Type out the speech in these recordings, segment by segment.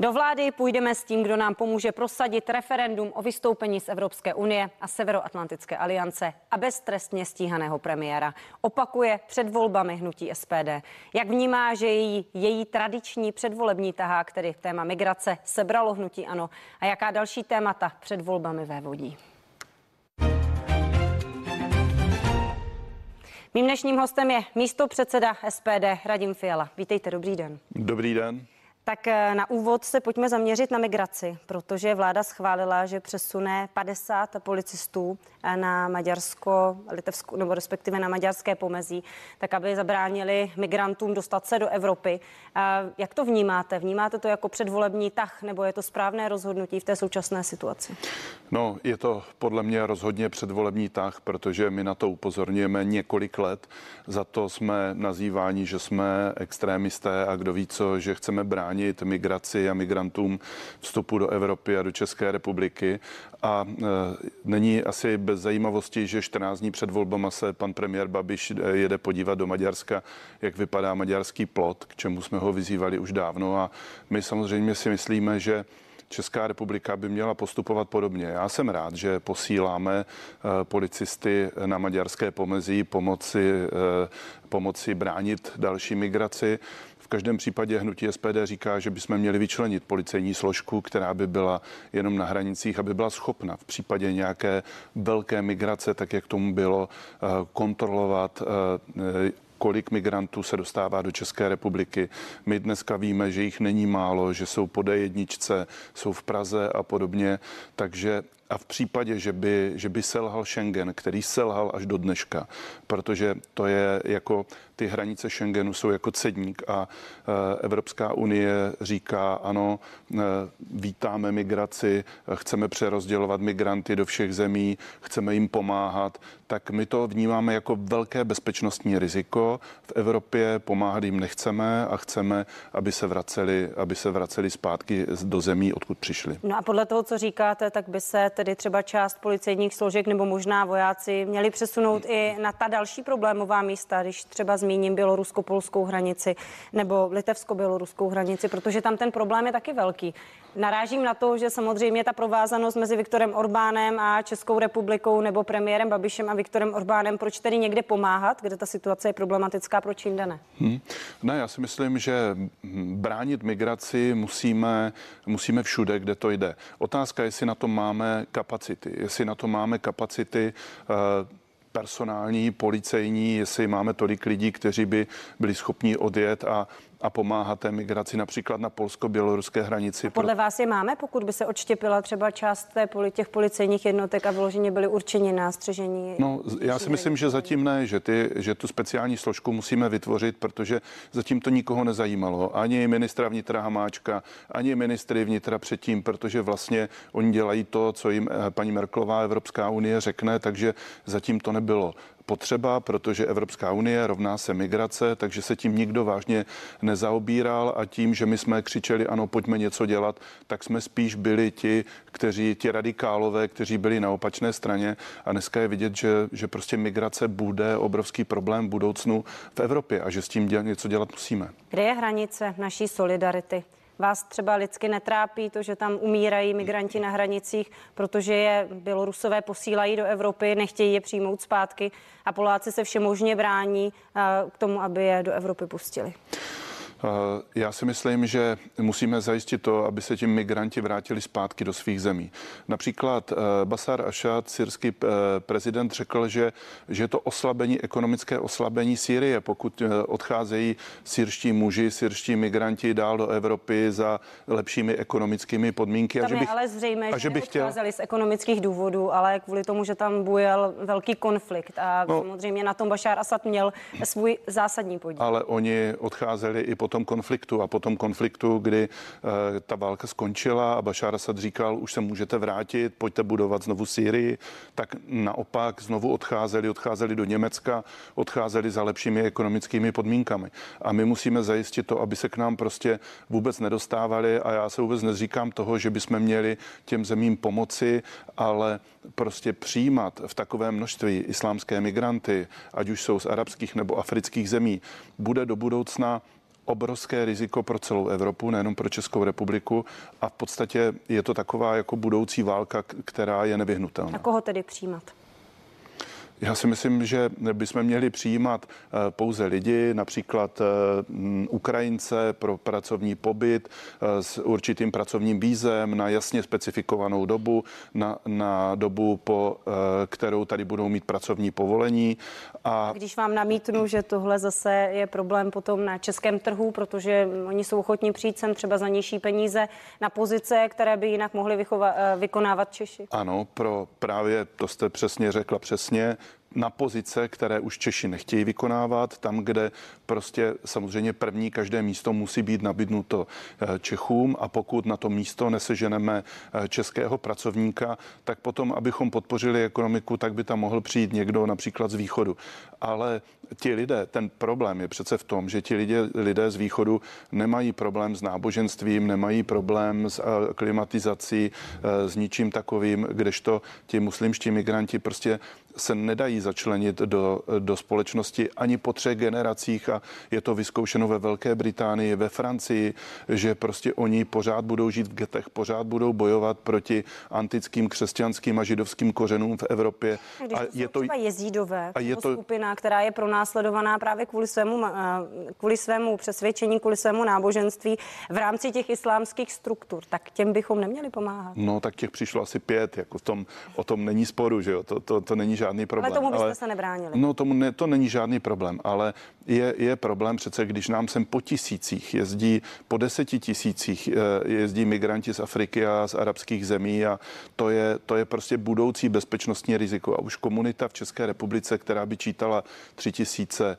Do vlády půjdeme s tím, kdo nám pomůže prosadit referendum o vystoupení z Evropské unie a Severoatlantické aliance a beztrestně stíhaného premiéra. Opakuje před volbami hnutí SPD. Jak vnímá, že její, její tradiční předvolební tahák, tedy téma migrace, sebralo hnutí ano a jaká další témata před volbami vévodí? Mým dnešním hostem je místo předseda SPD Radim Fiala. Vítejte, dobrý den. Dobrý den. Tak eh, na úvod se pojďme zaměřit na migraci, protože vláda schválila, že přesune 50 policistů eh, na Maďarsko, Litevsku, nebo respektive na maďarské pomezí, tak aby zabránili migrantům dostat se do Evropy. Jak to vnímáte? Vnímáte to jako předvolební tah, nebo je to správné rozhodnutí v té současné situaci? No, je to podle mě rozhodně předvolební tah, protože my na to upozorňujeme několik let. Za to jsme nazýváni, že jsme extrémisté a kdo ví co, že chceme bránit bránit migraci a migrantům vstupu do Evropy a do České republiky. A e, není asi bez zajímavosti, že 14 dní před volbama se pan premiér Babiš e, jede podívat do Maďarska, jak vypadá maďarský plot, k čemu jsme ho vyzývali už dávno. A my samozřejmě si myslíme, že Česká republika by měla postupovat podobně. Já jsem rád, že posíláme e, policisty na maďarské pomezí pomoci, pomoci bránit další migraci každém případě hnutí SPD říká, že bychom měli vyčlenit policejní složku, která by byla jenom na hranicích, aby byla schopna v případě nějaké velké migrace, tak jak tomu bylo, eh, kontrolovat eh, kolik migrantů se dostává do České republiky. My dneska víme, že jich není málo, že jsou po D1, jsou v Praze a podobně, takže a v případě, že by, že by selhal Schengen, který selhal až do dneška, protože to je jako ty hranice Schengenu jsou jako cedník a e, Evropská unie říká, ano, e, vítáme migraci, chceme přerozdělovat migranty do všech zemí, chceme jim pomáhat, tak my to vnímáme jako velké bezpečnostní riziko. V Evropě pomáhat jim nechceme a chceme, aby se vraceli, aby se vraceli zpátky do zemí, odkud přišli. No a podle toho, co říkáte, tak by se tedy třeba část policejních složek nebo možná vojáci měli přesunout i na ta další problémová místa, když třeba zmíním bělorusko-polskou hranici nebo litevsko-běloruskou hranici, protože tam ten problém je taky velký. Narážím na to, že samozřejmě ta provázanost mezi Viktorem Orbánem a Českou republikou nebo premiérem Babišem a Viktorem Orbánem, proč tedy někde pomáhat, kde ta situace je problematická, proč jinde ne? Hmm. Ne, já si myslím, že bránit migraci musíme, musíme všude, kde to jde. Otázka je, jestli na to máme kapacity, jestli na to máme kapacity uh, personální, policejní, jestli máme tolik lidí, kteří by byli schopni odjet a a pomáhat té migraci například na polsko-běloruské hranici. A podle vás je máme, pokud by se odštěpila třeba část té, těch policejních jednotek a vyloženě byly určeni nástřežení? No, já si myslím, že zatím ne, že, ty, že tu speciální složku musíme vytvořit, protože zatím to nikoho nezajímalo. Ani ministra vnitra Hamáčka, ani ministry vnitra předtím, protože vlastně oni dělají to, co jim eh, paní Merklová Evropská unie řekne, takže zatím to nebylo potřeba, protože Evropská unie rovná se migrace, takže se tím nikdo vážně nezaobíral a tím, že my jsme křičeli, ano, pojďme něco dělat, tak jsme spíš byli ti, kteří, ti radikálové, kteří byli na opačné straně a dneska je vidět, že, že prostě migrace bude obrovský problém v budoucnu v Evropě a že s tím děl, něco dělat musíme. Kde je hranice naší solidarity? Vás třeba lidsky netrápí to, že tam umírají migranti na hranicích, protože je Bělorusové posílají do Evropy, nechtějí je přijmout zpátky a Poláci se všemožně brání eh, k tomu, aby je do Evropy pustili. Eh, já si myslím, že musíme zajistit to, aby se ti migranti vrátili zpátky do svých zemí. Například eh, Basar Ashad, syrský eh, prezident, řekl, že, že je to oslabení, ekonomické oslabení Sýrie, pokud odcházejí syrští muži, syrští migranti dál do Evropy za lepšími ekonomickými podmínky. Tam a že bych, ale zřejmě, a že bych chtěl... z ekonomických důvodů, ale kvůli tomu, že tam bujel velký konflikt a no, samozřejmě na tom Bashar Assad měl svůj zásadní podíl. Ale oni odcházeli i po tom konfliktu a po tom konfliktu, kdy uh, ta válka skončila a Bashar Assad říkal, už se můžete vrátit, pojďte budovat znovu Sýrii, tak naopak znovu odcházeli, odcházeli do Německa, odcházeli za lepšími ekonomickými podmínkami. A my musíme zajistit to, aby se k nám prostě vůbec nedostávali a já se vůbec nezříkám toho, že bychom měli těm zemím pomoci, ale prostě přijímat v takové množství islámské migranty, ať už jsou z arabských nebo afrických zemí, bude do budoucna obrovské riziko pro celou Evropu, nejenom pro Českou republiku a v podstatě je to taková jako budoucí válka, která je nevyhnutelná. A koho tedy přijímat? Já si myslím, že bychom měli přijímat eh, pouze lidi, například eh, Ukrajince pro pracovní pobyt eh, s určitým pracovním vízem na jasně specifikovanou dobu, na, na dobu, po kterou tady budou mít pracovní povolení. A když vám namítnu, že tohle zase je problém potom na českém trhu, protože oni jsou ochotní přijít sem třeba za nižší peníze na pozice, které by jinak mohli vychova, vykonávat Češi. Ano, pro právě to jste přesně řekla přesně na pozice, které už Češi nechtějí vykonávat, tam, kde prostě samozřejmě první každé místo musí být nabídnuto eh, Čechům a pokud na to místo neseženeme eh, českého pracovníka, tak potom, abychom podpořili ekonomiku, tak by tam mohl přijít někdo například z východu. Ale ti lidé, ten problém je přece v tom, že ti lidé, lidé z východu nemají problém s náboženstvím, nemají problém s eh, klimatizací, s ničím takovým, kdežto ti muslimští migranti prostě se nedají začlenit do, do společnosti ani po třech generacích a je to vyzkoušeno ve Velké Británii, ve Francii, že prostě oni pořád budou žít v getech, pořád budou bojovat proti antickým křesťanským a židovským kořenům v Evropě. Když a je to jezídové, a je to skupina, která je pronásledovaná právě kvůli svému, kvůli svému přesvědčení, kvůli svému náboženství v rámci těch islámských struktur, tak těm bychom neměli pomáhat. No, tak těch přišlo asi pět, jako v tom, o tom není sporu, že jo, to, to, to není žádný problém. Ale tomu byste ale, se nebránili. No tomu ne, to není žádný problém, ale je, je problém přece, když nám sem po tisících jezdí, po deseti tisících eh, jezdí migranti z Afriky a z arabských zemí a to je, to je prostě budoucí bezpečnostní riziko. A už komunita v České republice, která by čítala tři tisíce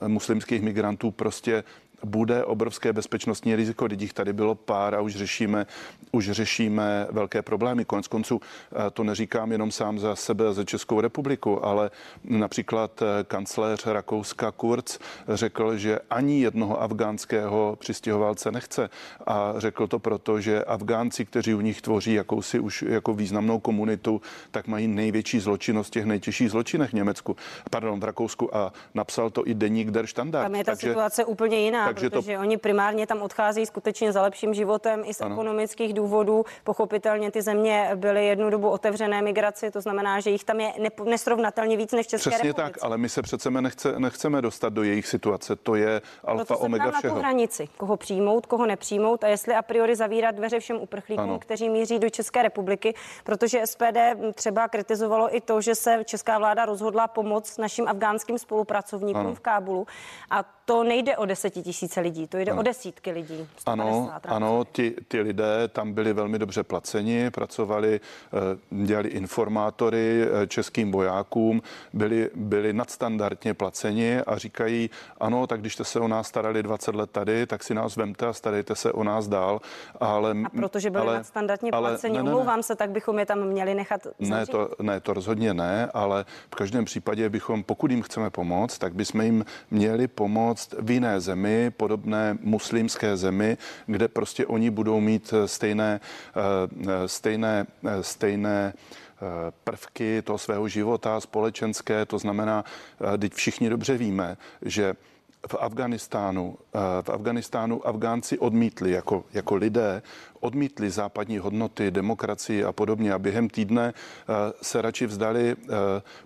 uh, muslimských migrantů, prostě bude obrovské bezpečnostní riziko. Lidí tady bylo pár a už řešíme, už řešíme velké problémy. Konec konců eh, to neříkám jenom sám za sebe a za Českou republiku, ale například eh, kancléř Rakouska Kurz řekl, že ani jednoho afgánského přistěhovalce nechce. A řekl to proto, že Afgánci, kteří u nich tvoří jakousi už jako významnou komunitu, tak mají největší zločinnost těch nejtěžších zločinech v Německu, pardon, v Rakousku a napsal to i deník Der Standard. Tam je ta Takže, situace úplně jiná takže protože to... oni primárně tam odchází skutečně za lepším životem i z ano. ekonomických důvodů. Pochopitelně ty země byly jednu dobu otevřené migraci, to znamená, že jich tam je nesrovnatelně víc než České Přesně republice. tak, ale my se přece nechce, nechceme dostat do jejich situace. To je alfa Proto omega všeho. na tu hranici, koho přijmout, koho nepřijmout a jestli a priori zavírat dveře všem uprchlíkům, ano. kteří míří do České republiky, protože SPD třeba kritizovalo i to, že se česká vláda rozhodla pomoct našim afgánským spolupracovníkům ano. v Kábulu a to nejde o desetitisíce lidí, to jde ano. o desítky lidí. Ano, ano, ti, ti lidé tam byli velmi dobře placeni, pracovali, eh, dělali informátory eh, českým vojákům, byli, byli nadstandardně placeni a říkají, ano, tak když jste se o nás starali 20 let tady, tak si nás vemte a starejte se o nás dál. Ale, a protože byli ale, nadstandardně ale, placeni, ne, ne, omlouvám ne. se, tak bychom je tam měli nechat Ne to, ne, to rozhodně ne, ale v každém případě bychom, pokud jim chceme pomoct, tak bychom jim měli pomoct v jiné zemi, podobné muslimské zemi, kde prostě oni budou mít eh, stejné, eh, stejné, eh, stejné prvky toho svého života společenské. To znamená, teď všichni dobře víme, že v Afganistánu, v Afganistánu Afgánci odmítli jako, jako lidé, odmítli západní hodnoty, demokracii a podobně. A během týdne se radši vzdali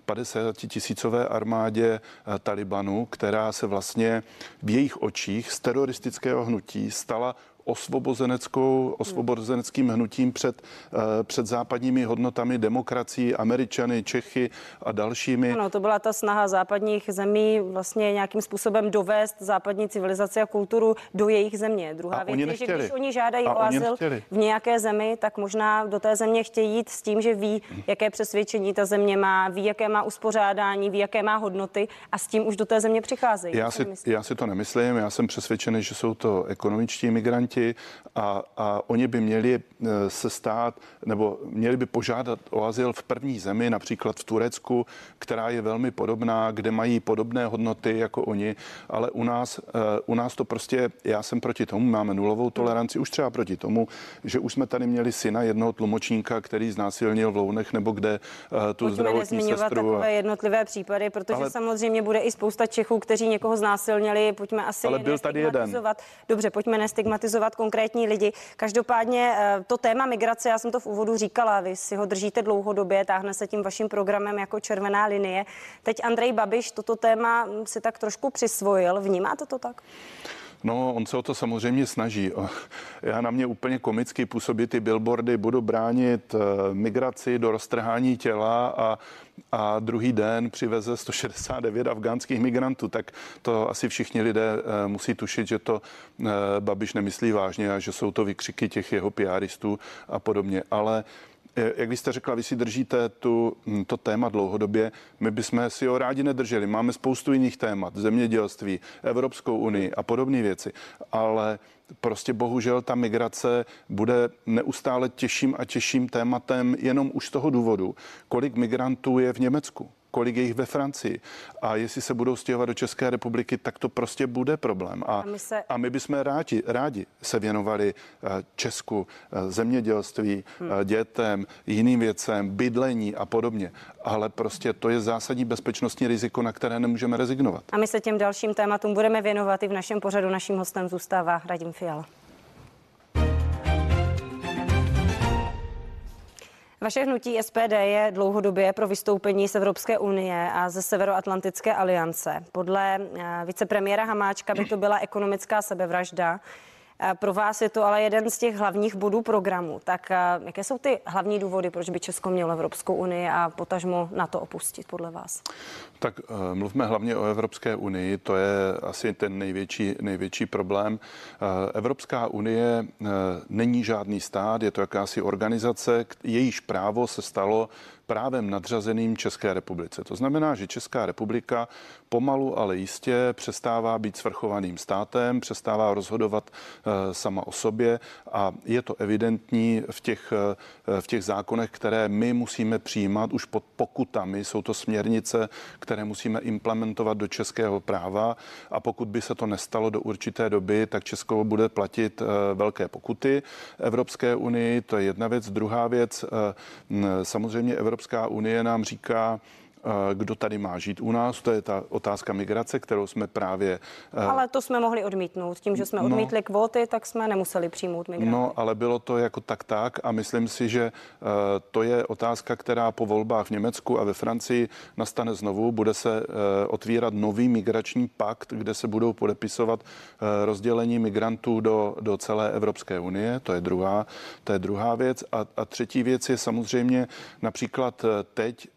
50 tisícové armádě Talibanu, která se vlastně v jejich očích z teroristického hnutí stala osvobozeneckou, osvobozeneckým hnutím před, eh, před západními hodnotami demokracií, Američany, Čechy a dalšími. Ano, to byla ta snaha západních zemí vlastně nějakým způsobem dovést západní civilizaci a kulturu do jejich země. Druhá a věc je, že když oni žádají a o azyl v nějaké zemi, tak možná do té země chtějí jít s tím, že ví, jaké přesvědčení ta země má, ví, jaké má uspořádání, ví, jaké má hodnoty a s tím už do té země přicházejí. Já si, já si to nemyslím, já jsem přesvědčený, že jsou to ekonomičtí migranti, migranti a, a oni by měli e, se stát nebo měli by požádat o azyl v první zemi, například v Turecku, která je velmi podobná, kde mají podobné hodnoty jako oni, ale u nás, e, u nás to prostě, já jsem proti tomu, máme nulovou toleranci, už třeba proti tomu, že už jsme tady měli syna jednoho tlumočníka, který znásilnil v Lounech nebo kde uh, tu Pojďme zdravotní sestru. takové jednotlivé případy, protože ale, samozřejmě bude i spousta Čechů, kteří někoho znásilnili. Pojďme asi ale byl tady jeden. Dobře, pojďme nestigmatizovat konkrétní lidi. Každopádně uh, to téma migrace, já jsem to v úvodu říkala, vy si ho držíte dlouhodobě, táhne se tím vaším programem jako červená linie. Teď Andrej Babiš toto téma si tak trošku přisvojil. Vnímáte to tak? No, on se o to samozřejmě snaží. Já na mě úplně komicky působí ty billboardy, budu bránit eh, migraci do roztrhání těla a, a druhý den přiveze 169 afgánských migrantů, tak to asi všichni lidé eh, musí tušit, že to eh, Babiš nemyslí vážně a že jsou to vykřiky těch jeho PRistů a podobně. Ale jak vy jste řekla, vy si držíte tu, hm, to téma dlouhodobě. My bychom si ho rádi nedrželi. Máme spoustu jiných témat, zemědělství, Evropskou unii a podobné věci. Ale prostě bohužel ta migrace bude neustále těžším a těžším tématem jenom už z toho důvodu, kolik migrantů je v Německu kolik je jich ve Francii. A jestli se budou stěhovat do České republiky, tak to prostě bude problém. A, a, my, se... a my bychom rádi, rádi se věnovali eh, Česku, eh, zemědělství, hmm. dětem, jiným věcem, bydlení a podobně. Ale prostě to je zásadní bezpečnostní riziko, na které nemůžeme rezignovat. A my se těm dalším tématům budeme věnovat i v našem pořadu. Naším hostem zůstává Radim Fiala. Vaše hnutí SPD je dlouhodobě pro vystoupení z Evropské unie a ze Severoatlantické aliance. Podle eh, vicepremiéra Hamáčka by to byla ekonomická sebevražda. Pro vás je to ale jeden z těch hlavních bodů programu. Tak eh, jaké jsou ty hlavní důvody, proč by Česko mělo Evropskou unii a potažmo na to opustit podle vás? Tak eh, mluvme hlavně o Evropské unii, to je asi ten největší, největší problém. Eh, Evropská unie není žádný stát, je to jakási organizace, jejíž právo se stalo právem nadřazeným České republice. To znamená, že Česká republika pomalu, ale jistě přestává být svrchovaným státem, přestává rozhodovat eh, sama o sobě a je to evidentní v těch, eh, v těch zákonech, které my musíme přijímat už pod pokutami. Jsou to směrnice, které musíme implementovat do českého práva a pokud by se to nestalo do určité doby, tak Česko bude platit eh, velké pokuty Evropské unii. To je jedna věc. Druhá věc, samozřejmě Evropská unie nám říká, Eh, kdo tady má žít u nás. To je ta otázka migrace, kterou jsme právě. Eh, ale to jsme mohli odmítnout. Tím, že jsme no, odmítli kvóty, tak jsme nemuseli přijmout migranty. No, ale bylo to jako tak tak a myslím si, že uh, to je otázka, která po volbách v Německu a ve Francii nastane znovu. Bude se otvírat nový migrační pakt, kde se budou podepisovat rozdělení migrantů do, do celé Evropské unie. To je druhá, to je druhá věc. A, a třetí věc je samozřejmě například teď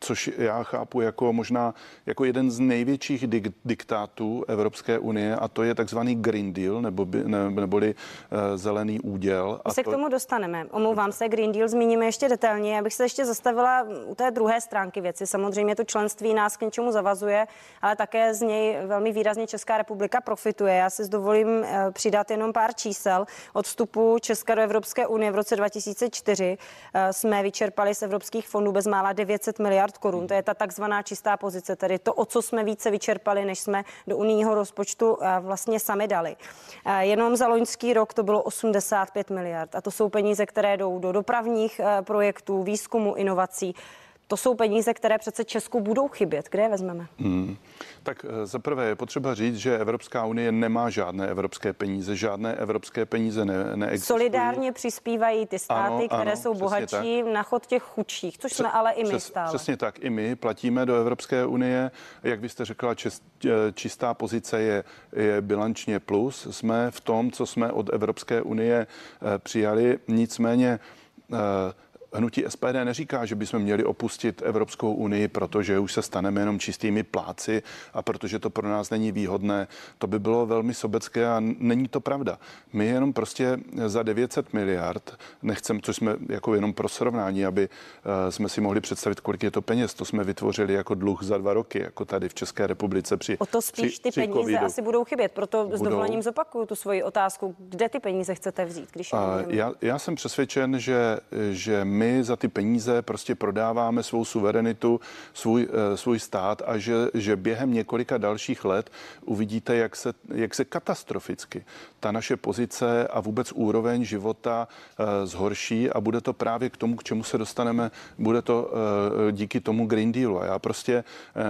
což já chápu jako možná jako jeden z největších dik- diktátů Evropské unie a to je takzvaný Green Deal nebo by, ne, neboli uh, zelený úděl. A se to... k tomu dostaneme. Omlouvám se, Green Deal zmíníme ještě detailně. Já bych se ještě zastavila u té druhé stránky věci. Samozřejmě to členství nás k něčemu zavazuje, ale také z něj velmi výrazně Česká republika profituje. Já si dovolím uh, přidat jenom pár čísel. Od vstupu Česka do Evropské unie v roce 2004 uh, jsme vyčerpali z evropských fondů bezmála 900 miliard korun. To je ta takzvaná čistá pozice, tedy to, o co jsme více vyčerpali, než jsme do unijního rozpočtu eh, vlastně sami dali. Eh, jenom za loňský rok to bylo 85 miliard a to jsou peníze, které jdou do dopravních eh, projektů, výzkumu, inovací to jsou peníze, které přece Česku budou chybět. Kde je vezmeme? Hmm. Tak eh, za prvé je potřeba říct, že Evropská unie nemá žádné evropské peníze, žádné evropské peníze ne, neexistují. Solidárně přispívají ty státy, ano, které ano, jsou bohatší tak. na chod těch chudších, což Pře- jsme ale i my přes, stále. Přesně tak, i my platíme do Evropské unie. Jak byste řekla, čist, eh, čistá pozice je, je bilančně plus. Jsme v tom, co jsme od Evropské unie eh, přijali. Nicméně Hnutí SPD neříká, že bychom měli opustit Evropskou unii, protože už se staneme jenom čistými pláci a protože to pro nás není výhodné. To by bylo velmi sobecké a není to pravda. My jenom prostě za 900 miliard nechcem, což jsme jako jenom pro srovnání, aby eh, jsme si mohli představit, kolik je to peněz. To jsme vytvořili jako dluh za dva roky, jako tady v České republice při O to spíš při, ty při peníze COVIDu. asi budou chybět. Proto budou. s dovolením zopakuju tu svoji otázku. Kde ty peníze chcete vzít? Když já, já jsem přesvědčen, že, že my my za ty peníze prostě prodáváme svou suverenitu, svůj, eh, svůj stát a že, že během několika dalších let uvidíte, jak se, jak se katastroficky ta naše pozice a vůbec úroveň života eh, zhorší a bude to právě k tomu, k čemu se dostaneme, bude to díky tomu Green Dealu. A já prostě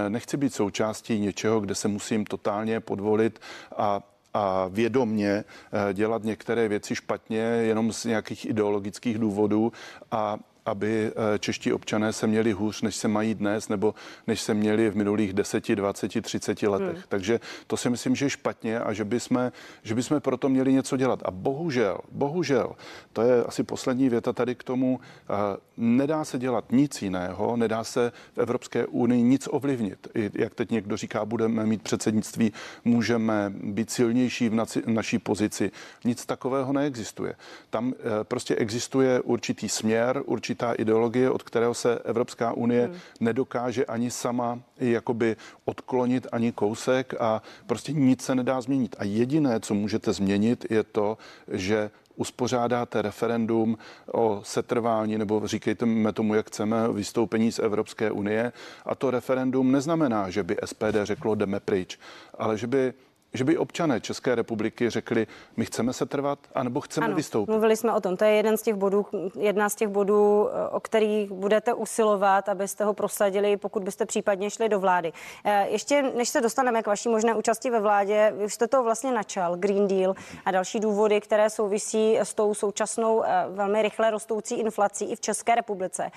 nechci být součástí něčeho, kde se musím totálně podvolit a a vědomně eh, dělat některé věci špatně jenom z nějakých ideologických důvodů. A aby eh, čeští občané se měli hůř, než se mají dnes, nebo než se měli v minulých 10, 20, 30 letech. Hmm. Takže to si myslím, že je špatně a že bychom, že bychom proto měli něco dělat. A bohužel, bohužel, to je asi poslední věta tady k tomu, eh, nedá se dělat nic jiného, nedá se v Evropské unii nic ovlivnit. I, jak teď někdo říká, budeme mít předsednictví, můžeme být silnější v naci, naší pozici. Nic takového neexistuje. Tam eh, prostě existuje určitý směr, určitý určitá ideologie, od kterého se Evropská unie hmm. nedokáže ani sama jakoby odklonit ani kousek a prostě nic se nedá změnit. A jediné, co můžete změnit, je to, že uspořádáte referendum o setrvání, nebo říkejte tomu, jak chceme, vystoupení z Evropské unie. A to referendum neznamená, že by SPD řeklo jdeme pryč, ale že by že by občané České republiky řekli, my chceme se trvat, anebo chceme ano, vystoupit. Mluvili jsme o tom, to je jeden z těch bodů, jedna z těch bodů, o kterých budete usilovat, abyste ho prosadili, pokud byste případně šli do vlády. Eh, ještě než se dostaneme k vaší možné účasti ve vládě, vy jste to vlastně načal, Green Deal a další důvody, které souvisí s tou současnou eh, velmi rychle rostoucí inflací i v České republice.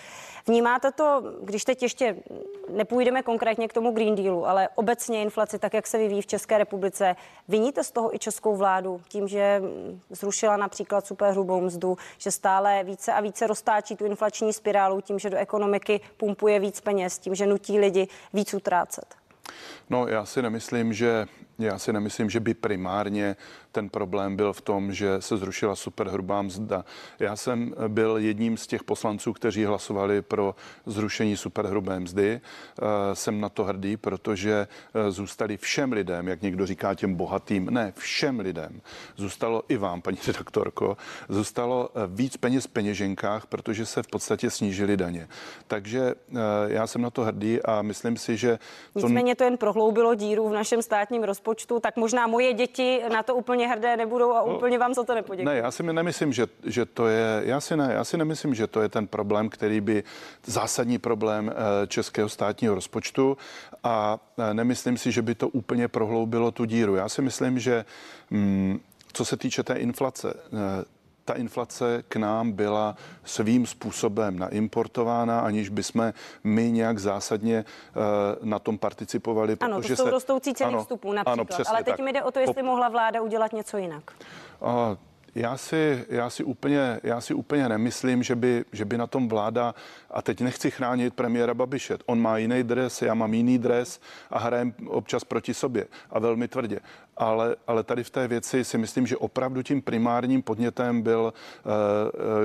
Vnímáte to, když teď ještě nepůjdeme konkrétně k tomu Green Dealu, ale obecně inflaci, tak jak se vyvíjí v České republice, krize. Viníte z toho i českou vládu tím, že zrušila například superhrubou mzdu, že stále více a více roztáčí tu inflační spirálu tím, že do ekonomiky pumpuje víc peněz, tím, že nutí lidi víc utrácet? No, já si nemyslím, že já si nemyslím, že by primárně ten problém byl v tom, že se zrušila superhrubá mzda. Já jsem byl jedním z těch poslanců, kteří hlasovali pro zrušení superhrubé mzdy. Eh, jsem na to hrdý, protože eh, zůstali všem lidem, jak někdo říká těm bohatým, ne všem lidem. Zůstalo i vám, paní redaktorko, zůstalo eh, víc peněz v peněženkách, protože se v podstatě snížily daně. Takže já jsem na to hrdý a myslím si, že... To... Nicméně to jen prohloubilo díru v našem státním rozpočtu, tak možná moje děti na to úplně hrdé nebudou a no, úplně vám za to nepoděkují. Ne, já si nemyslím, že, že to je, já si ne, já si nemyslím, že to je ten problém, který by zásadní problém eh, českého státního rozpočtu a eh, nemyslím si, že by to úplně prohloubilo tu díru. Já si myslím, že mm, co se týče té inflace, eh, ta inflace k nám byla svým způsobem naimportována, aniž bychom my nějak zásadně uh, na tom participovali. Ano, to jsou se... rostoucí ceny ano, vstupů například. Ano, přesně, Ale teď tak. mi jde o to, jestli po... mohla vláda udělat něco jinak. Uh, já si, já si, úplně, já si úplně nemyslím, že by, že by na tom vláda, a teď nechci chránit premiéra Babiše, on má jiný dres, já mám jiný dres a hrajem občas proti sobě a velmi tvrdě ale, ale tady v té věci si myslím, že opravdu tím primárním podnětem byl, eh,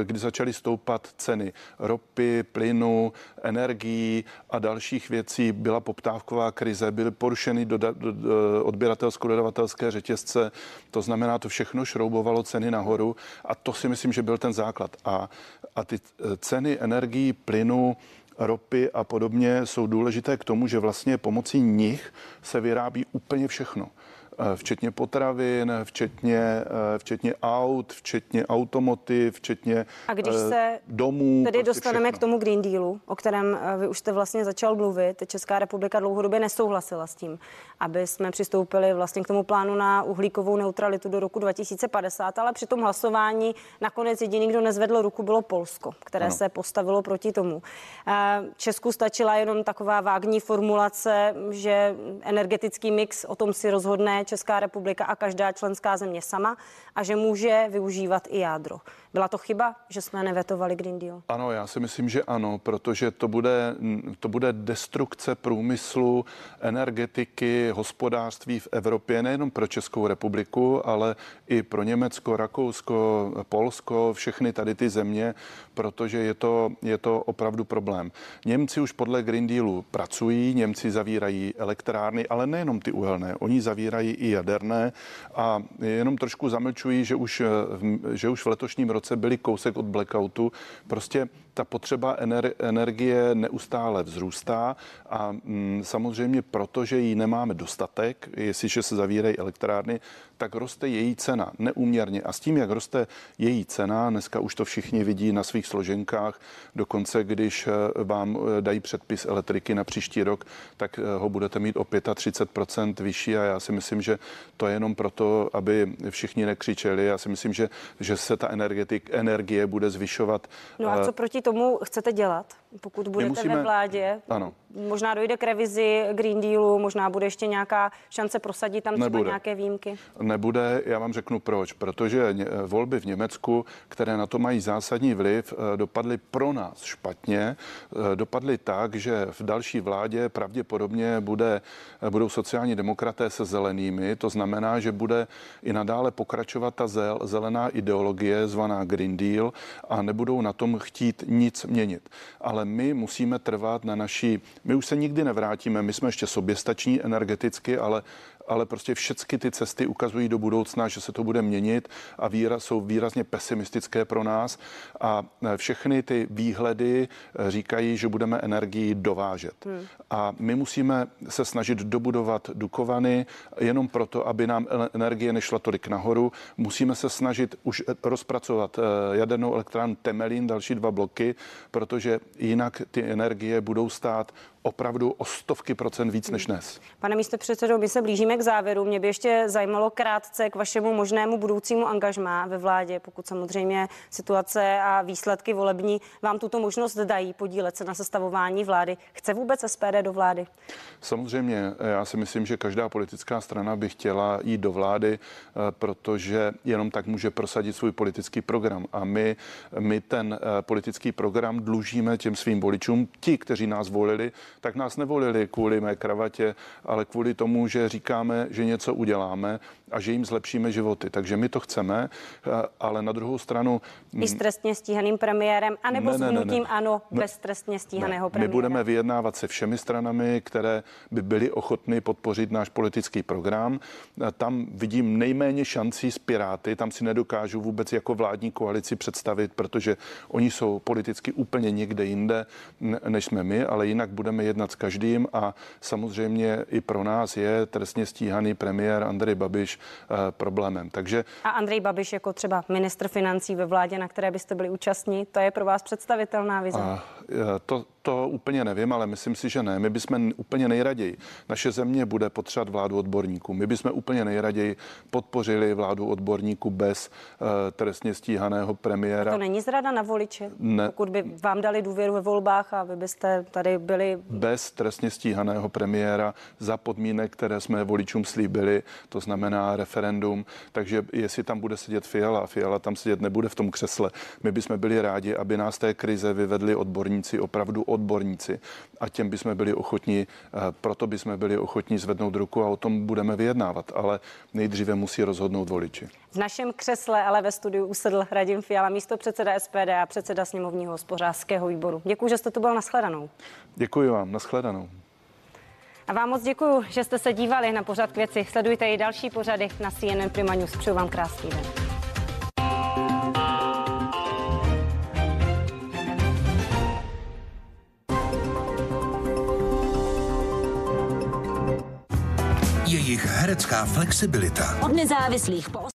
eh, kdy začaly stoupat ceny ropy, plynu, energií a dalších věcí. Byla poptávková krize, byly porušeny doda- odběratelsko-dodavatelské řetězce. To znamená, to všechno šroubovalo ceny nahoru a to si myslím, že byl ten základ. A, a ty eh, ceny energií, plynu, ropy a podobně jsou důležité k tomu, že vlastně pomocí nich se vyrábí úplně všechno. Eh, včetně potravin, včetně, eh, včetně aut, včetně automotiv, včetně A když eh, se domů. Tedy prostě dostaneme všechno. k tomu Green Dealu, o kterém vy už jste vlastně začal mluvit. Česká republika dlouhodobě nesouhlasila s tím, aby jsme přistoupili vlastně k tomu plánu na uhlíkovou neutralitu do roku 2050, ale při tom hlasování nakonec jediný, kdo nezvedl ruku, bylo Polsko, které ano. se postavilo proti tomu. Česku stačila jenom taková vágní formulace, že energetický mix o tom si rozhodne Česká republika a každá členská země sama a že může využívat i jádro. Byla to chyba, že jsme nevetovali Green Deal? Ano, já si myslím, že ano, protože to bude, to bude destrukce průmyslu, energetiky, hospodářství v Evropě, nejenom pro Českou republiku, ale i pro Německo, Rakousko, Polsko, všechny tady ty země, protože je to, je to opravdu problém. Němci už podle Green Dealu pracují, Němci zavírají elektrárny, ale nejenom ty uhelné, oni zavírají i jaderné a jenom trošku zamlčují, že už, že už v letošním roce byli kousek od blackoutu. Prostě ta potřeba energie neustále vzrůstá a mm, samozřejmě proto, že ji nemáme dostatek, jestliže se zavírají elektrárny, tak roste její cena neúměrně. A s tím, jak roste její cena, dneska už to všichni vidí na svých složenkách, dokonce když eh, vám eh, dají předpis elektriky na příští rok, tak eh, ho budete mít o 35% vyšší a já si myslím, že to je jenom proto, aby všichni nekřičeli. Já si myslím, že, že se ta energetik, energie bude zvyšovat. No a co proti tomu chcete dělat, pokud budete musíme, ve vládě? Ano. Možná dojde k revizi Green Dealu, možná bude ještě nějaká šance prosadit tam třeba Nebude. nějaké výjimky? Nebude, já vám řeknu proč. Protože volby v Německu, které na to mají zásadní vliv, eh, dopadly pro nás špatně. Eh, dopadly tak, že v další vládě pravděpodobně bude, eh, budou sociální demokraté se zelenými. To znamená, že bude i nadále pokračovat ta zelená ideologie zvaná Green Deal a nebudou na tom chtít nic měnit. Ale my musíme trvat na naší my už se nikdy nevrátíme, my jsme ještě soběstační energeticky, ale ale prostě všechny ty cesty ukazují do budoucna, že se to bude měnit a výraz, jsou výrazně pesimistické pro nás a e, všechny ty výhledy e, říkají, že budeme energii dovážet. Hmm. A my musíme se snažit dobudovat Dukovany jenom proto, aby nám energie nešla tolik nahoru. Musíme se snažit už e, rozpracovat jadernou elektrárnu Temelín, další dva bloky, protože jinak ty energie budou stát opravdu o stovky procent víc než dnes. Pane místo předsedo, my se blížíme k závěru. Mě by ještě zajímalo krátce k vašemu možnému budoucímu angažmá ve vládě, pokud samozřejmě situace a výsledky volební vám tuto možnost dají podílet se na sestavování vlády. Chce vůbec SPD do vlády? Samozřejmě, já si myslím, že každá politická strana by chtěla jít do vlády, eh, protože jenom tak může prosadit svůj politický program. A my, my ten eh, politický program dlužíme těm svým voličům, ti, kteří nás volili, tak nás nevolili kvůli mé kravatě, ale kvůli tomu, že říkáme, že něco uděláme a že jim zlepšíme životy. Takže my to chceme, eh, ale na druhou stranu... I s trestně stíhaným premiérem, anebo ne, s hnutím ne, ano ne, bez trestně stíhaného ne, premiéra. My budeme vyjednávat se všemi stranami, které by byly ochotny podpořit náš politický program. Eh, tam vidím nejméně šancí s Piráty, tam si nedokážu vůbec jako vládní koalici představit, protože oni jsou politicky úplně někde jinde, než jsme my, ale jinak budeme jednat s každým a samozřejmě i pro nás je trestně stíhaný premiér Andrej Babiš eh, problémem. Takže... A Andrej Babiš jako třeba ministr financí ve vládě, na které byste byli účastní, to je pro vás představitelná vize? A, to, to úplně nevím, ale myslím si, že ne. My bychom úplně nejraději. Naše země bude potřebovat vládu odborníků. My bychom úplně nejraději podpořili vládu odborníků bez uh, trestně stíhaného premiéra. To není zrada na voliče? Ne. Pokud by vám dali důvěru ve volbách a vy byste tady byli... Bez trestně stíhaného premiéra za podmínek, které jsme voličům slíbili, to znamená referendum. Takže jestli tam bude sedět Fiala Fiala tam sedět nebude v tom křesle, my bychom byli rádi, aby nás té krize vyvedli odborníci opravdu odborníci a těm bychom byli ochotní, eh, proto bychom byli ochotní zvednout ruku a o tom budeme vyjednávat, ale nejdříve musí rozhodnout voliči. V našem křesle ale ve studiu usedl Radim Fiala, místo předseda SPD a předseda sněmovního hospodářského výboru. Děkuji, že jste tu byl nashledanou. Děkuji vám, nashledanou. A vám moc děkuji, že jste se dívali na pořad k věci. Sledujte i další pořady na CNN Prima News. Přeju vám krásný den. Herecká flexibilita. Od nezávislých po